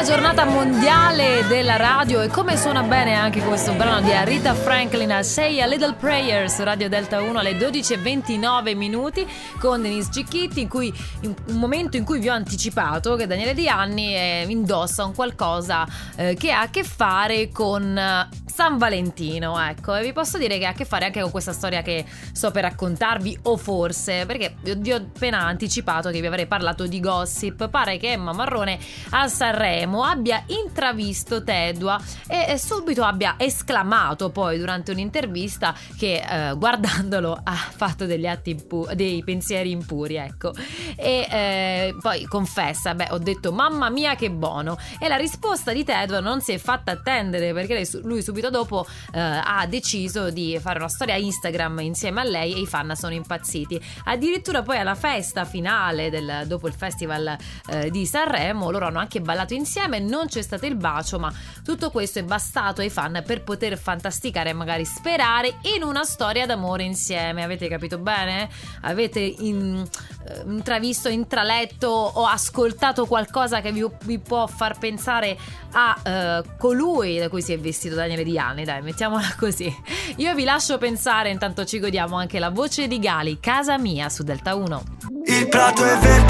la giornata mondiale della radio e come suona bene anche questo brano di Rita Franklin a Say a Little Prayer su Radio Delta 1 alle 12.29 minuti con Denise Cicchitti in cui in un momento in cui vi ho anticipato che Daniele Di Anni eh, indossa un qualcosa eh, che ha a che fare con San Valentino, ecco, e vi posso dire che ha a che fare anche con questa storia che sto per raccontarvi, o forse, perché vi ho appena anticipato che vi avrei parlato di gossip. Pare che Emma Marrone a Sanremo abbia intravisto Tedua e subito abbia esclamato poi durante un'intervista che eh, guardandolo ha fatto degli atti impu- dei pensieri impuri, ecco. E eh, poi confessa, beh, ho detto mamma mia che buono. E la risposta di Tedua non si è fatta attendere perché lui subito dopo eh, ha deciso di fare una storia Instagram insieme a lei e i fan sono impazziti. Addirittura poi alla festa finale del, dopo il festival eh, di Sanremo loro hanno anche ballato insieme, non c'è stato il bacio, ma tutto questo è bastato ai fan per poter fantasticare e magari sperare in una storia d'amore insieme. Avete capito bene? Avete in, intravisto, intraletto o ascoltato qualcosa che vi, vi può far pensare a eh, colui da cui si è vestito Daniele Di anni, dai, mettiamola così. Io vi lascio pensare, intanto ci godiamo anche la voce di Gali, Casa Mia su Delta 1. Il prato è verde